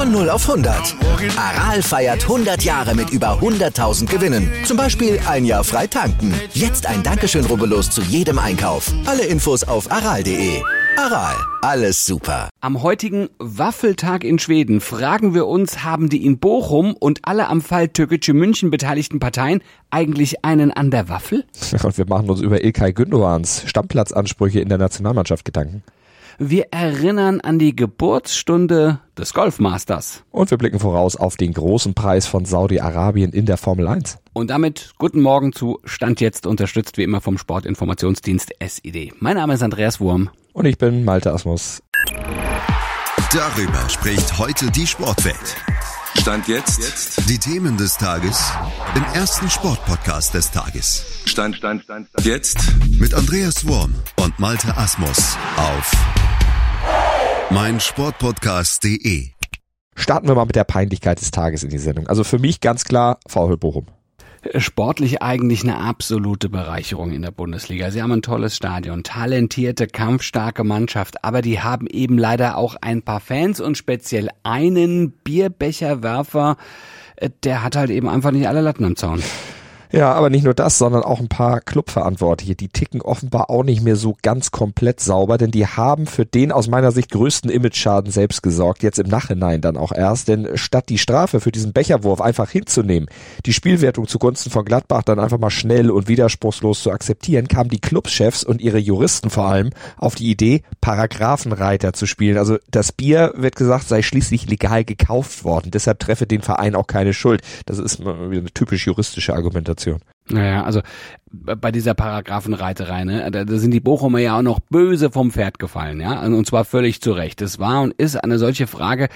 Von 0 auf 100. Aral feiert 100 Jahre mit über 100.000 Gewinnen. Zum Beispiel ein Jahr frei tanken. Jetzt ein Dankeschön, rubbellos zu jedem Einkauf. Alle Infos auf aral.de. Aral, alles super. Am heutigen Waffeltag in Schweden fragen wir uns, haben die in Bochum und alle am Fall Türkische München beteiligten Parteien eigentlich einen an der Waffel? Und wir machen uns über Ilkay Gündoğans Stammplatzansprüche in der Nationalmannschaft Gedanken. Wir erinnern an die Geburtsstunde des Golfmasters. Und wir blicken voraus auf den großen Preis von Saudi-Arabien in der Formel 1. Und damit guten Morgen zu Stand jetzt, unterstützt wie immer vom Sportinformationsdienst SID. Mein Name ist Andreas Wurm. Und ich bin Malte Asmus. Darüber spricht heute die Sportwelt. Stand jetzt. Die Themen des Tages im ersten Sportpodcast des Tages. Stand, Stand, Stand, Stand. Jetzt. Mit Andreas Worm und Malte Asmus auf meinsportpodcast.de. Starten wir mal mit der Peinlichkeit des Tages in die Sendung. Also für mich ganz klar VfL Bochum. Sportlich eigentlich eine absolute Bereicherung in der Bundesliga. Sie haben ein tolles Stadion, talentierte, kampfstarke Mannschaft, aber die haben eben leider auch ein paar Fans und speziell einen Bierbecherwerfer, äh, der hat halt eben einfach nicht alle Latten am Zaun. Ja, aber nicht nur das, sondern auch ein paar Clubverantwortliche. Die ticken offenbar auch nicht mehr so ganz komplett sauber, denn die haben für den aus meiner Sicht größten Image-Schaden selbst gesorgt. Jetzt im Nachhinein dann auch erst, denn statt die Strafe für diesen Becherwurf einfach hinzunehmen, die Spielwertung zugunsten von Gladbach dann einfach mal schnell und widerspruchslos zu akzeptieren, kamen die Clubchefs und ihre Juristen vor allem auf die Idee, Paragraphenreiter zu spielen. Also das Bier, wird gesagt, sei schließlich legal gekauft worden. Deshalb treffe den Verein auch keine Schuld. Das ist eine typisch juristische Argumentation. Situation. Naja, also bei dieser Paragraphenreiterei, ne, da, sind die Bochumer ja auch noch böse vom Pferd gefallen, ja, und zwar völlig zu Recht. Es war und ist eine solche Frage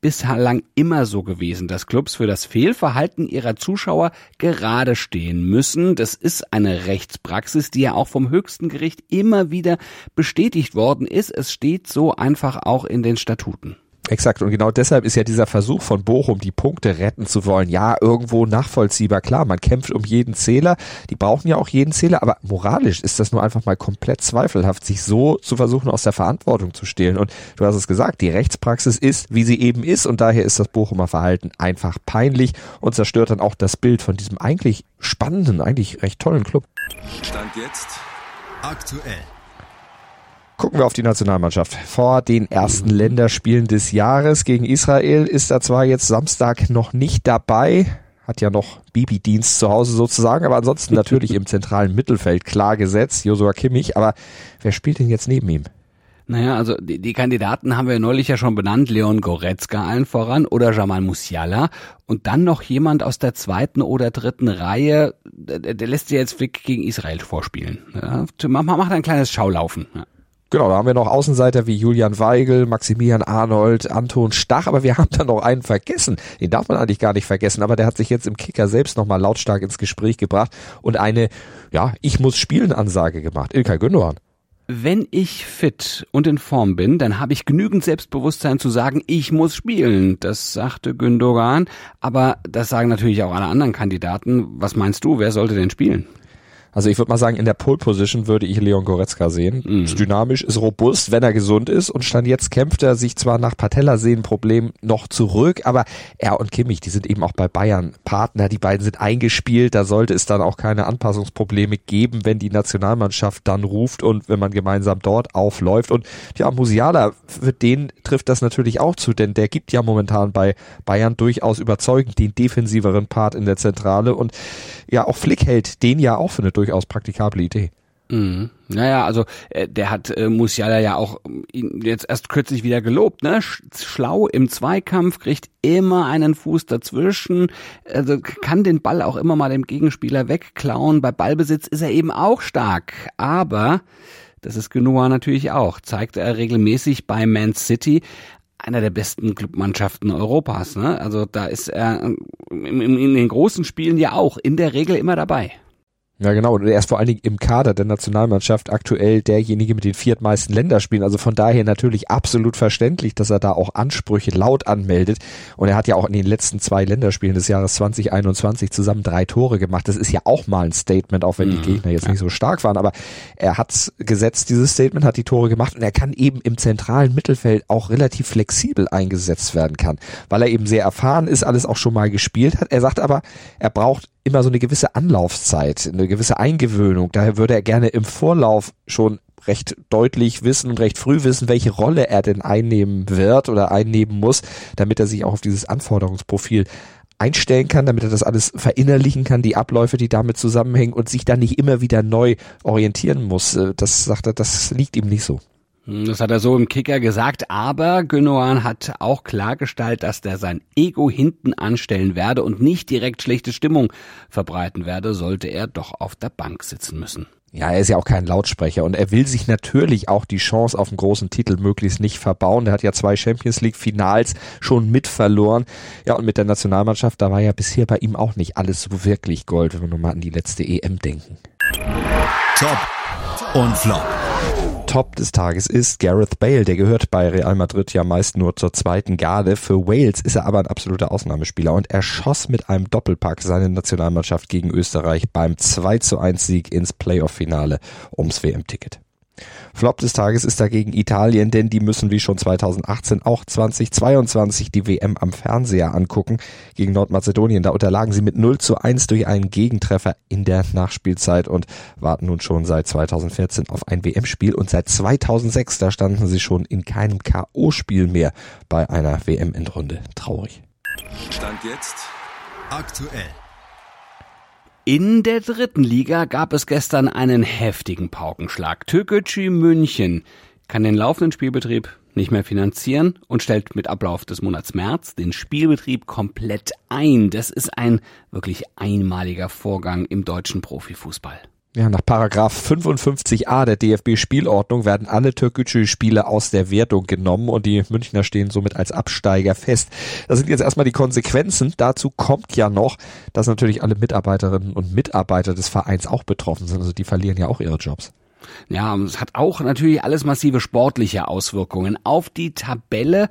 bislang immer so gewesen, dass Clubs für das Fehlverhalten ihrer Zuschauer gerade stehen müssen. Das ist eine Rechtspraxis, die ja auch vom höchsten Gericht immer wieder bestätigt worden ist. Es steht so einfach auch in den Statuten. Exakt. Und genau deshalb ist ja dieser Versuch von Bochum, die Punkte retten zu wollen, ja, irgendwo nachvollziehbar. Klar, man kämpft um jeden Zähler. Die brauchen ja auch jeden Zähler. Aber moralisch ist das nur einfach mal komplett zweifelhaft, sich so zu versuchen, aus der Verantwortung zu stehlen. Und du hast es gesagt, die Rechtspraxis ist, wie sie eben ist. Und daher ist das Bochumer Verhalten einfach peinlich und zerstört dann auch das Bild von diesem eigentlich spannenden, eigentlich recht tollen Club. Stand jetzt. Aktuell. Gucken wir auf die Nationalmannschaft. Vor den ersten Länderspielen des Jahres gegen Israel ist er zwar jetzt Samstag noch nicht dabei, hat ja noch Bibi-Dienst zu Hause sozusagen, aber ansonsten natürlich im zentralen Mittelfeld klar gesetzt, Josua Kimmich, aber wer spielt denn jetzt neben ihm? Naja, also die, die Kandidaten haben wir neulich ja schon benannt, Leon Goretzka allen voran oder Jamal Musiala und dann noch jemand aus der zweiten oder dritten Reihe, der, der lässt sich jetzt Flick gegen Israel vorspielen. Ja, mach, mach ein kleines Schaulaufen. Ja. Genau, da haben wir noch Außenseiter wie Julian Weigel, Maximilian Arnold, Anton Stach, aber wir haben da noch einen vergessen. Den darf man eigentlich gar nicht vergessen, aber der hat sich jetzt im Kicker selbst nochmal lautstark ins Gespräch gebracht und eine, ja, ich muss spielen Ansage gemacht. Ilkay Gündoğan. Wenn ich fit und in Form bin, dann habe ich genügend Selbstbewusstsein zu sagen, ich muss spielen. Das sagte Gündogan, aber das sagen natürlich auch alle anderen Kandidaten. Was meinst du, wer sollte denn spielen? Also ich würde mal sagen, in der Pole Position würde ich Leon Goretzka sehen. Mhm. Ist dynamisch, ist robust, wenn er gesund ist. Und stand jetzt kämpft er sich zwar nach Patellasehnenproblem noch zurück, aber er und Kimmich, die sind eben auch bei Bayern Partner, die beiden sind eingespielt, da sollte es dann auch keine Anpassungsprobleme geben, wenn die Nationalmannschaft dann ruft und wenn man gemeinsam dort aufläuft. Und ja, Musiala, für den trifft das natürlich auch zu, denn der gibt ja momentan bei Bayern durchaus überzeugend den defensiveren Part in der Zentrale. Und ja, auch Flick hält den ja auch für eine durchaus praktikable Idee. Mhm. Naja, also äh, der hat äh, Musiala ja auch ihn jetzt erst kürzlich wieder gelobt, ne? Schlau im Zweikampf, kriegt immer einen Fuß dazwischen, also kann den Ball auch immer mal dem Gegenspieler wegklauen. Bei Ballbesitz ist er eben auch stark, aber das ist Genoa natürlich auch, zeigt er regelmäßig bei Man City einer der besten Clubmannschaften Europas. Ne? Also da ist er in, in den großen Spielen ja auch in der Regel immer dabei. Ja, genau. Und er ist vor allen Dingen im Kader der Nationalmannschaft aktuell derjenige mit den viertmeisten Länderspielen. Also von daher natürlich absolut verständlich, dass er da auch Ansprüche laut anmeldet. Und er hat ja auch in den letzten zwei Länderspielen des Jahres 2021 zusammen drei Tore gemacht. Das ist ja auch mal ein Statement, auch wenn die mhm. Gegner jetzt nicht so stark waren. Aber er hat gesetzt, dieses Statement, hat die Tore gemacht und er kann eben im zentralen Mittelfeld auch relativ flexibel eingesetzt werden kann, weil er eben sehr erfahren ist, alles auch schon mal gespielt hat. Er sagt aber, er braucht immer so eine gewisse Anlaufzeit, eine gewisse Eingewöhnung. Daher würde er gerne im Vorlauf schon recht deutlich wissen und recht früh wissen, welche Rolle er denn einnehmen wird oder einnehmen muss, damit er sich auch auf dieses Anforderungsprofil einstellen kann, damit er das alles verinnerlichen kann, die Abläufe, die damit zusammenhängen und sich dann nicht immer wieder neu orientieren muss. Äh, das sagt er, das liegt ihm nicht so. Hm, das hat er so im Kicker gesagt, aber Gündogan hat auch klargestellt, dass der sein Ego hinten anstellen werde und nicht direkt schlechte Stimmung verbreiten werde, sollte er doch auf der Bank sitzen müssen. Ja, er ist ja auch kein Lautsprecher und er will sich natürlich auch die Chance auf einen großen Titel möglichst nicht verbauen. Er hat ja zwei Champions League Finals schon mit verloren. Ja, und mit der Nationalmannschaft, da war ja bisher bei ihm auch nicht alles so wirklich Gold, wenn wir nochmal an die letzte EM denken. Top und Flop. Top des Tages ist Gareth Bale. Der gehört bei Real Madrid ja meist nur zur zweiten Garde. Für Wales ist er aber ein absoluter Ausnahmespieler und er schoss mit einem Doppelpack seine Nationalmannschaft gegen Österreich beim 2 zu 1 Sieg ins Playoff-Finale ums WM-Ticket. Flop des Tages ist dagegen Italien, denn die müssen wie schon 2018 auch 2022 die WM am Fernseher angucken. Gegen Nordmazedonien, da unterlagen sie mit 0 zu 1 durch einen Gegentreffer in der Nachspielzeit und warten nun schon seit 2014 auf ein WM-Spiel und seit 2006, da standen sie schon in keinem K.O.-Spiel mehr bei einer WM-Endrunde. Traurig. Stand jetzt aktuell. In der dritten Liga gab es gestern einen heftigen Paukenschlag. Türkgücü München kann den laufenden Spielbetrieb nicht mehr finanzieren und stellt mit Ablauf des Monats März den Spielbetrieb komplett ein. Das ist ein wirklich einmaliger Vorgang im deutschen Profifußball. Ja, nach Paragraph 55a der DFB-Spielordnung werden alle Türkgücü-Spiele aus der Wertung genommen und die Münchner stehen somit als Absteiger fest. Das sind jetzt erstmal die Konsequenzen. Dazu kommt ja noch, dass natürlich alle Mitarbeiterinnen und Mitarbeiter des Vereins auch betroffen sind. Also die verlieren ja auch ihre Jobs. Ja, und es hat auch natürlich alles massive sportliche Auswirkungen auf die Tabelle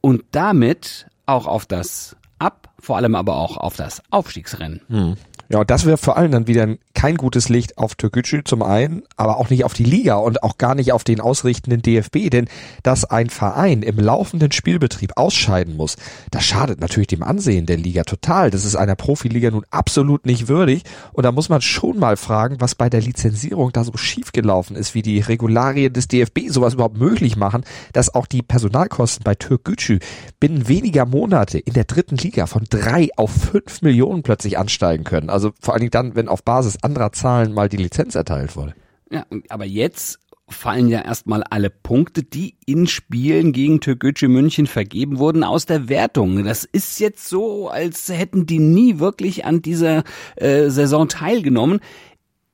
und damit auch auf das Ab, vor allem aber auch auf das Aufstiegsrennen. Hm. Ja, und das wäre vor allem dann wieder kein gutes Licht auf Türkgücü zum einen, aber auch nicht auf die Liga und auch gar nicht auf den ausrichtenden DFB, denn dass ein Verein im laufenden Spielbetrieb ausscheiden muss, das schadet natürlich dem Ansehen der Liga total. Das ist einer Profiliga nun absolut nicht würdig und da muss man schon mal fragen, was bei der Lizenzierung da so schiefgelaufen ist, wie die Regularien des DFB sowas überhaupt möglich machen, dass auch die Personalkosten bei Türkgücü binnen weniger Monate in der dritten Liga von drei auf fünf Millionen plötzlich ansteigen können. Also vor allen Dingen dann, wenn auf Basis anderer Zahlen mal die Lizenz erteilt wurde. Ja, aber jetzt fallen ja erstmal alle Punkte, die in Spielen gegen Türkgücü München vergeben wurden, aus der Wertung. Das ist jetzt so, als hätten die nie wirklich an dieser äh, Saison teilgenommen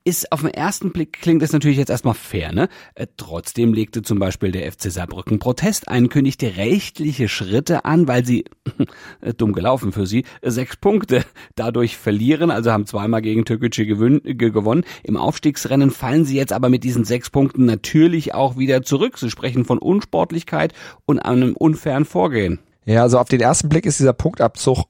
ist auf den ersten Blick klingt das natürlich jetzt erstmal fair, ne? Äh, trotzdem legte zum Beispiel der FC Saarbrücken Protest ein, kündigte rechtliche Schritte an, weil sie, äh, dumm gelaufen für sie, sechs Punkte dadurch verlieren, also haben zweimal gegen Türkgücü gewonnen. Im Aufstiegsrennen fallen sie jetzt aber mit diesen sechs Punkten natürlich auch wieder zurück. Sie sprechen von Unsportlichkeit und einem unfairen Vorgehen. Ja, also auf den ersten Blick ist dieser Punktabzug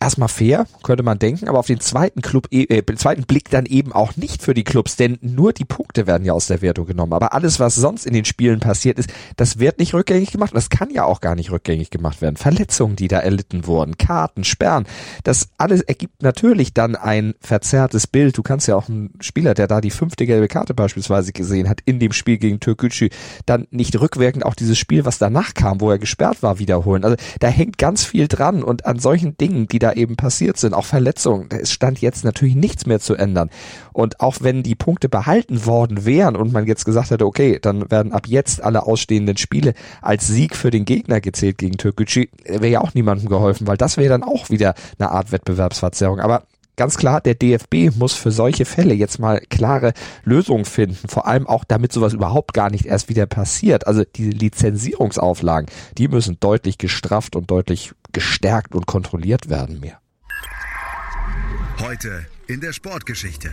erstmal fair, könnte man denken, aber auf den zweiten Club, äh, äh, zweiten Blick dann eben auch nicht für die Clubs, denn nur die Punkte werden ja aus der Wertung genommen. Aber alles, was sonst in den Spielen passiert ist, das wird nicht rückgängig gemacht. Das kann ja auch gar nicht rückgängig gemacht werden. Verletzungen, die da erlitten wurden, Karten, Sperren, das alles ergibt natürlich dann ein verzerrtes Bild. Du kannst ja auch einen Spieler, der da die fünfte gelbe Karte beispielsweise gesehen hat, in dem Spiel gegen Türkgücü, dann nicht rückwirkend auch dieses Spiel, was danach kam, wo er gesperrt war, wiederholen. Also da hängt ganz viel dran und an solchen Dingen, die da eben passiert sind, auch Verletzungen, es stand jetzt natürlich nichts mehr zu ändern. Und auch wenn die Punkte behalten worden wären und man jetzt gesagt hätte, okay, dann werden ab jetzt alle ausstehenden Spiele als Sieg für den Gegner gezählt gegen Türkgücü, wäre ja auch niemandem geholfen, weil das wäre dann auch wieder eine Art Wettbewerbsverzerrung. Aber ganz klar, der DFB muss für solche Fälle jetzt mal klare Lösungen finden. Vor allem auch, damit sowas überhaupt gar nicht erst wieder passiert. Also diese Lizenzierungsauflagen, die müssen deutlich gestrafft und deutlich gestärkt und kontrolliert werden mehr. Heute in der Sportgeschichte.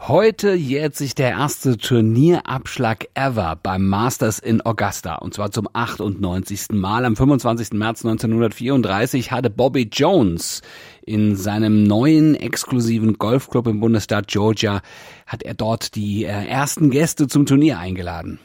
Heute jährt sich der erste Turnierabschlag ever beim Masters in Augusta. Und zwar zum 98. Mal. Am 25. März 1934 hatte Bobby Jones in seinem neuen exklusiven Golfclub im Bundesstaat Georgia, hat er dort die äh, ersten Gäste zum Turnier eingeladen.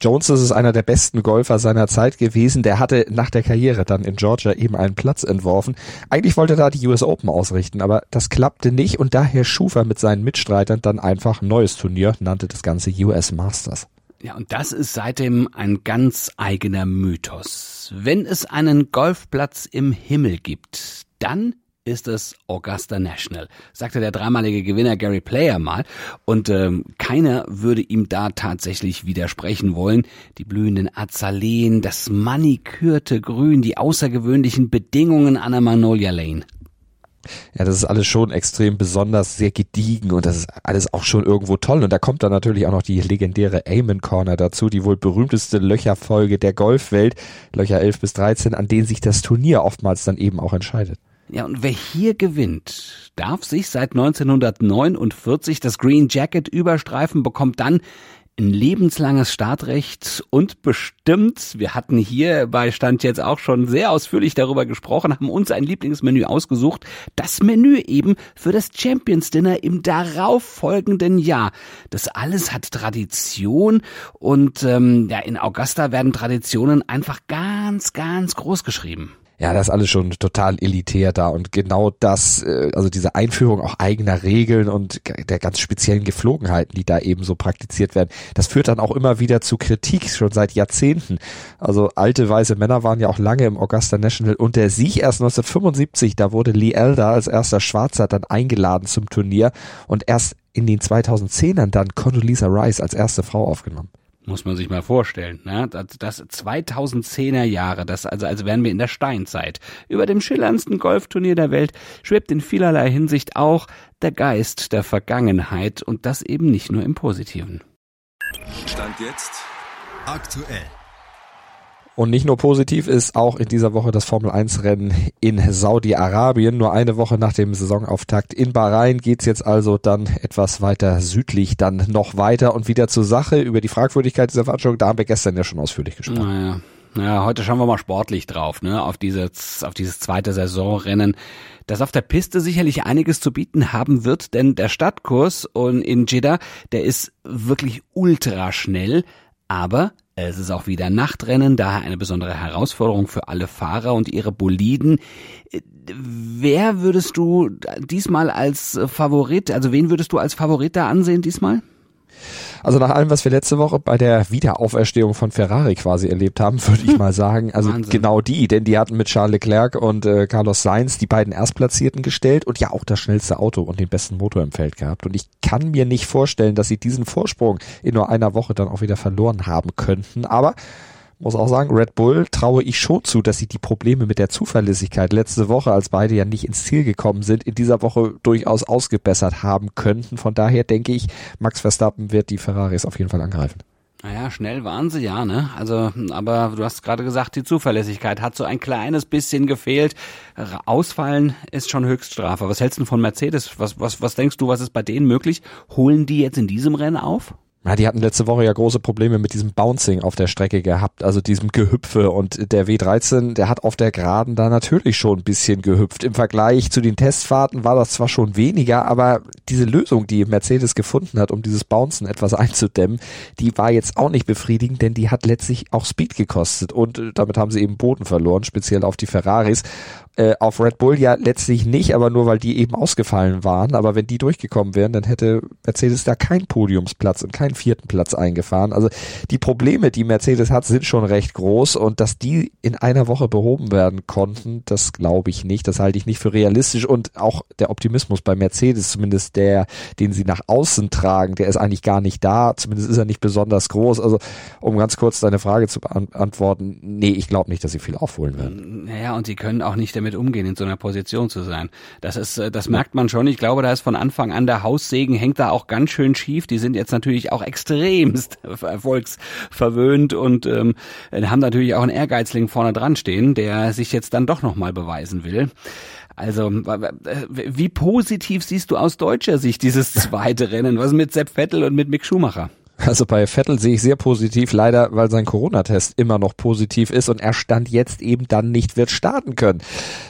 Jones das ist einer der besten Golfer seiner Zeit gewesen. Der hatte nach der Karriere dann in Georgia eben einen Platz entworfen. Eigentlich wollte er da die US Open ausrichten, aber das klappte nicht und daher schuf er mit seinen Mitstreitern dann einfach ein neues Turnier, nannte das Ganze US Masters. Ja, und das ist seitdem ein ganz eigener Mythos. Wenn es einen Golfplatz im Himmel gibt, dann ist es Augusta National, sagte der dreimalige Gewinner Gary Player mal. Und ähm, keiner würde ihm da tatsächlich widersprechen wollen. Die blühenden Azaleen, das manikürte Grün, die außergewöhnlichen Bedingungen an der Magnolia Lane. Ja, das ist alles schon extrem besonders, sehr gediegen und das ist alles auch schon irgendwo toll. Und da kommt dann natürlich auch noch die legendäre Amen Corner dazu, die wohl berühmteste Löcherfolge der Golfwelt, Löcher 11 bis 13, an denen sich das Turnier oftmals dann eben auch entscheidet. Ja, und wer hier gewinnt, darf sich seit 1949 das Green Jacket überstreifen, bekommt dann ein lebenslanges Startrecht und bestimmt, wir hatten hier bei Stand jetzt auch schon sehr ausführlich darüber gesprochen, haben uns ein Lieblingsmenü ausgesucht, das Menü eben für das Champions Dinner im darauffolgenden Jahr. Das alles hat Tradition und ähm, ja, in Augusta werden Traditionen einfach ganz, ganz groß geschrieben ja, das ist alles schon total elitär da und genau das, äh, also diese Einführung auch eigener Regeln und der ganz speziellen Geflogenheiten, die da eben so praktiziert werden, das führt dann auch immer wieder zu Kritik, schon seit Jahrzehnten. Also alte weiße Männer waren ja auch lange im Augusta National und der Sieg erst 1975, da wurde Lee Elder als erster Schwarzer dann eingeladen zum Turnier und erst in den 2010ern dann Condoleezza Rice als erste Frau aufgenommen. Muss man sich mal vorstellen. Ne? Das, das 2010er Jahre, das also als wären wir in der Steinzeit. Über dem schillerndsten Golfturnier der Welt schwebt in vielerlei Hinsicht auch der Geist der Vergangenheit und das eben nicht nur im Positiven. Stand jetzt aktuell. Und nicht nur positiv ist auch in dieser Woche das Formel 1 Rennen in Saudi-Arabien. Nur eine Woche nach dem Saisonauftakt in Bahrain geht's jetzt also dann etwas weiter südlich, dann noch weiter und wieder zur Sache. Über die Fragwürdigkeit dieser Veranstaltung, da haben wir gestern ja schon ausführlich gesprochen. Naja. Ja, heute schauen wir mal sportlich drauf, ne, auf dieses, auf dieses zweite Saisonrennen, das auf der Piste sicherlich einiges zu bieten haben wird, denn der Stadtkurs in Jeddah, der ist wirklich ultra schnell, aber es ist auch wieder Nachtrennen, daher eine besondere Herausforderung für alle Fahrer und ihre Boliden. Wer würdest du diesmal als Favorit, also wen würdest du als Favorit da ansehen diesmal? Also nach allem, was wir letzte Woche bei der Wiederauferstehung von Ferrari quasi erlebt haben, würde ich mal sagen, also Wahnsinn. genau die, denn die hatten mit Charles Leclerc und äh, Carlos Sainz die beiden Erstplatzierten gestellt und ja auch das schnellste Auto und den besten Motor im Feld gehabt. Und ich kann mir nicht vorstellen, dass sie diesen Vorsprung in nur einer Woche dann auch wieder verloren haben könnten. Aber muss auch sagen, Red Bull traue ich schon zu, dass sie die Probleme mit der Zuverlässigkeit letzte Woche, als beide ja nicht ins Ziel gekommen sind, in dieser Woche durchaus ausgebessert haben könnten. Von daher denke ich, Max Verstappen wird die Ferraris auf jeden Fall angreifen. Naja, schnell waren sie ja, ne? Also, aber du hast gerade gesagt, die Zuverlässigkeit hat so ein kleines bisschen gefehlt. Ausfallen ist schon Höchststrafe. Was hältst du von Mercedes? Was, was, was denkst du, was ist bei denen möglich? Holen die jetzt in diesem Rennen auf? Ja, die hatten letzte Woche ja große Probleme mit diesem Bouncing auf der Strecke gehabt, also diesem Gehüpfe. Und der W13, der hat auf der Geraden da natürlich schon ein bisschen gehüpft. Im Vergleich zu den Testfahrten war das zwar schon weniger, aber diese Lösung, die Mercedes gefunden hat, um dieses Bouncen etwas einzudämmen, die war jetzt auch nicht befriedigend, denn die hat letztlich auch Speed gekostet. Und äh, damit haben sie eben Boden verloren, speziell auf die Ferraris äh, auf Red Bull ja letztlich nicht, aber nur weil die eben ausgefallen waren. Aber wenn die durchgekommen wären, dann hätte Mercedes da keinen Podiumsplatz und keinen vierten Platz eingefahren. Also die Probleme, die Mercedes hat, sind schon recht groß und dass die in einer Woche behoben werden konnten, das glaube ich nicht. Das halte ich nicht für realistisch und auch der Optimismus bei Mercedes, zumindest der, den sie nach außen tragen, der ist eigentlich gar nicht da. Zumindest ist er nicht besonders groß. Also um ganz kurz deine Frage zu beantworten, nee, ich glaube nicht, dass sie viel aufholen werden. Naja, und sie können auch nicht damit damit umgehen, in so einer Position zu sein. Das ist, äh, das merkt man schon. Ich glaube, da ist von Anfang an der Haussegen hängt da auch ganz schön schief. Die sind jetzt natürlich auch extremst erfolgsverwöhnt und ähm, haben natürlich auch einen Ehrgeizling vorne dran stehen, der sich jetzt dann doch nochmal beweisen will. Also, wie positiv siehst du aus deutscher Sicht dieses zweite Rennen? Was mit Sepp Vettel und mit Mick Schumacher? Also bei Vettel sehe ich sehr positiv, leider, weil sein Corona-Test immer noch positiv ist und er stand jetzt eben dann nicht wird starten können.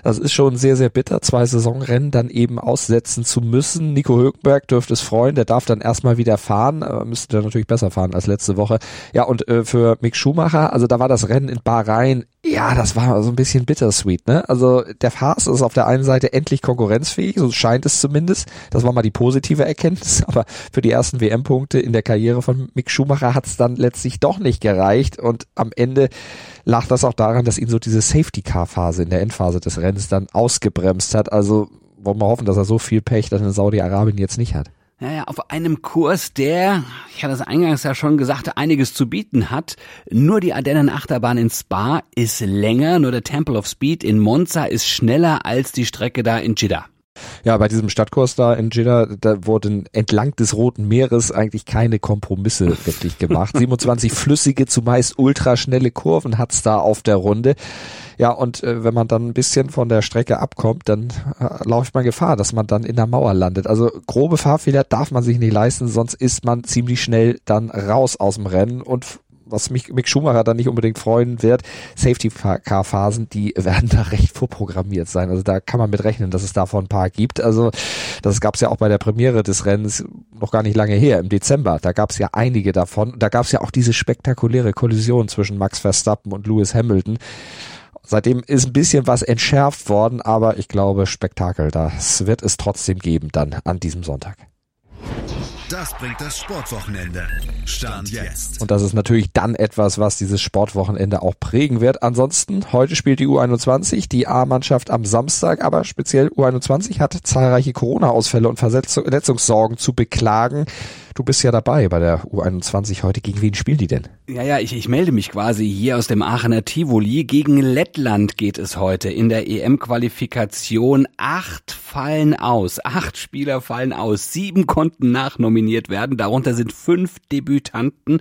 Das ist schon sehr, sehr bitter, zwei Saisonrennen dann eben aussetzen zu müssen. Nico Hülkenberg dürfte es freuen, der darf dann erstmal wieder fahren, äh, müsste dann natürlich besser fahren als letzte Woche. Ja, und äh, für Mick Schumacher, also da war das Rennen in Bahrain ja, das war so ein bisschen bittersweet, ne? Also der Haas ist auf der einen Seite endlich konkurrenzfähig, so scheint es zumindest. Das war mal die positive Erkenntnis, aber für die ersten WM-Punkte in der Karriere von Mick Schumacher hat es dann letztlich doch nicht gereicht und am Ende lag das auch daran, dass ihn so diese Safety-Car-Phase in der Endphase des Rennens dann ausgebremst hat. Also wollen wir hoffen, dass er so viel Pech dann in Saudi-Arabien jetzt nicht hat. Naja, auf einem Kurs, der, ich hatte es eingangs ja schon gesagt, einiges zu bieten hat. Nur die Ardennen-Achterbahn in Spa ist länger, nur der Temple of Speed in Monza ist schneller als die Strecke da in Jeddah. Ja, bei diesem Stadtkurs da in Jeddah, da wurden entlang des Roten Meeres eigentlich keine Kompromisse wirklich gemacht. 27 flüssige, zumeist ultraschnelle Kurven hat's da auf der Runde. Ja, und äh, wenn man dann ein bisschen von der Strecke abkommt, dann äh, läuft man Gefahr, dass man dann in der Mauer landet. Also grobe Fahrfehler darf man sich nicht leisten, sonst ist man ziemlich schnell dann raus aus dem Rennen und was mich Mick Schumacher dann nicht unbedingt freuen wird, Safety-Car-Phasen, die werden da recht vorprogrammiert sein. Also da kann man mit rechnen, dass es davon ein paar gibt. Also das gab es ja auch bei der Premiere des Rennens noch gar nicht lange her, im Dezember. Da gab es ja einige davon. Da gab es ja auch diese spektakuläre Kollision zwischen Max Verstappen und Lewis Hamilton. Seitdem ist ein bisschen was entschärft worden, aber ich glaube, Spektakel, das wird es trotzdem geben dann an diesem Sonntag. Das bringt das Sportwochenende. Stand jetzt. Und das ist natürlich dann etwas, was dieses Sportwochenende auch prägen wird. Ansonsten, heute spielt die U21, die A-Mannschaft am Samstag, aber speziell U21 hat zahlreiche Corona-Ausfälle und Verletzungssorgen zu beklagen. Du bist ja dabei bei der U21 heute. Gegen wen spielen die denn? Ja, ja, ich, ich melde mich quasi hier aus dem Aachener Tivoli. Gegen Lettland geht es heute in der EM-Qualifikation. Acht fallen aus. Acht Spieler fallen aus. Sieben konnten nachnominiert werden. Darunter sind fünf Debütanten.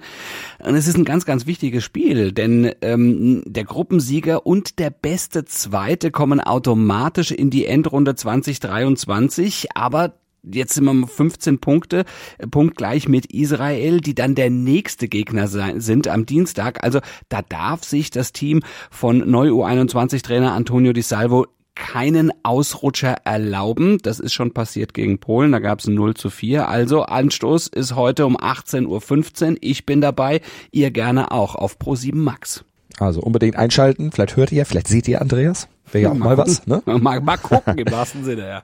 Und es ist ein ganz, ganz wichtiges Spiel, denn ähm, der Gruppensieger und der beste Zweite kommen automatisch in die Endrunde 2023. Aber Jetzt sind wir 15 Punkte, äh, punktgleich mit Israel, die dann der nächste Gegner sein, sind am Dienstag. Also da darf sich das Team von Neu U21 Trainer Antonio Di Salvo keinen Ausrutscher erlauben. Das ist schon passiert gegen Polen, da gab es ein 0 zu 4. Also Anstoß ist heute um 18.15 Uhr. Ich bin dabei, ihr gerne auch auf Pro7 Max. Also unbedingt einschalten, vielleicht hört ihr, vielleicht seht ihr Andreas. Wäre ja auch mal, mal was. Ne? Mal, mal gucken im wahrsten Sinne, ja.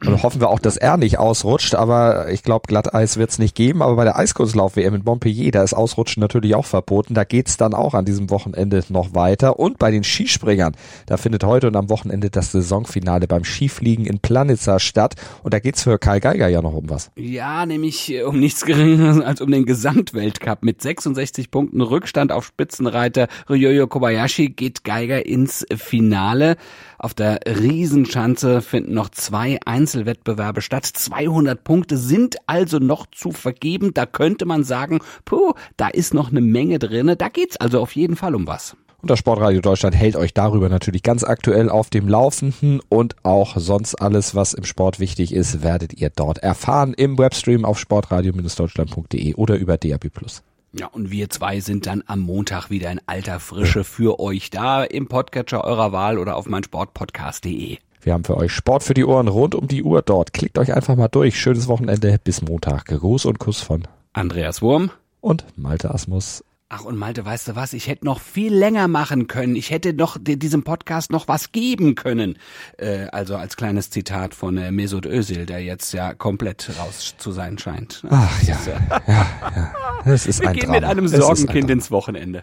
Und hoffen wir auch, dass er nicht ausrutscht, aber ich glaube, Glatteis wird es nicht geben. Aber bei der Eiskunstlauf-WM in Montpellier, da ist Ausrutschen natürlich auch verboten. Da geht's dann auch an diesem Wochenende noch weiter. Und bei den Skispringern, da findet heute und am Wochenende das Saisonfinale beim Skifliegen in Planitzer statt. Und da geht's für Karl Geiger ja noch um was. Ja, nämlich äh, um nichts Geringeres als um den Gesamtweltcup. Mit 66 Punkten Rückstand auf Spitzenreiter Ryoyo Kobayashi geht Geiger ins Finale. Auf der Riesenschanze finden noch zwei Einzelwettbewerbe statt. 200 Punkte sind also noch zu vergeben. Da könnte man sagen, puh, da ist noch eine Menge drinne. Da geht's also auf jeden Fall um was. Und das Sportradio Deutschland hält euch darüber natürlich ganz aktuell auf dem Laufenden und auch sonst alles, was im Sport wichtig ist, werdet ihr dort erfahren im Webstream auf sportradio-deutschland.de oder über DAB+. Ja, und wir zwei sind dann am Montag wieder in alter Frische für euch da im Podcatcher eurer Wahl oder auf meinsportpodcast.de. Wir haben für euch Sport für die Ohren rund um die Uhr dort. Klickt euch einfach mal durch. Schönes Wochenende bis Montag. Gruß und Kuss von Andreas Wurm und Malte Asmus. Ach und Malte, weißt du was? Ich hätte noch viel länger machen können. Ich hätte noch diesem Podcast noch was geben können. Äh, also als kleines Zitat von äh, Mesut Özil, der jetzt ja komplett raus zu sein scheint. Ach ja, ja, ja, ja. Es ist Wir ein gehen Drama. mit einem Sorgenkind ein ins Wochenende.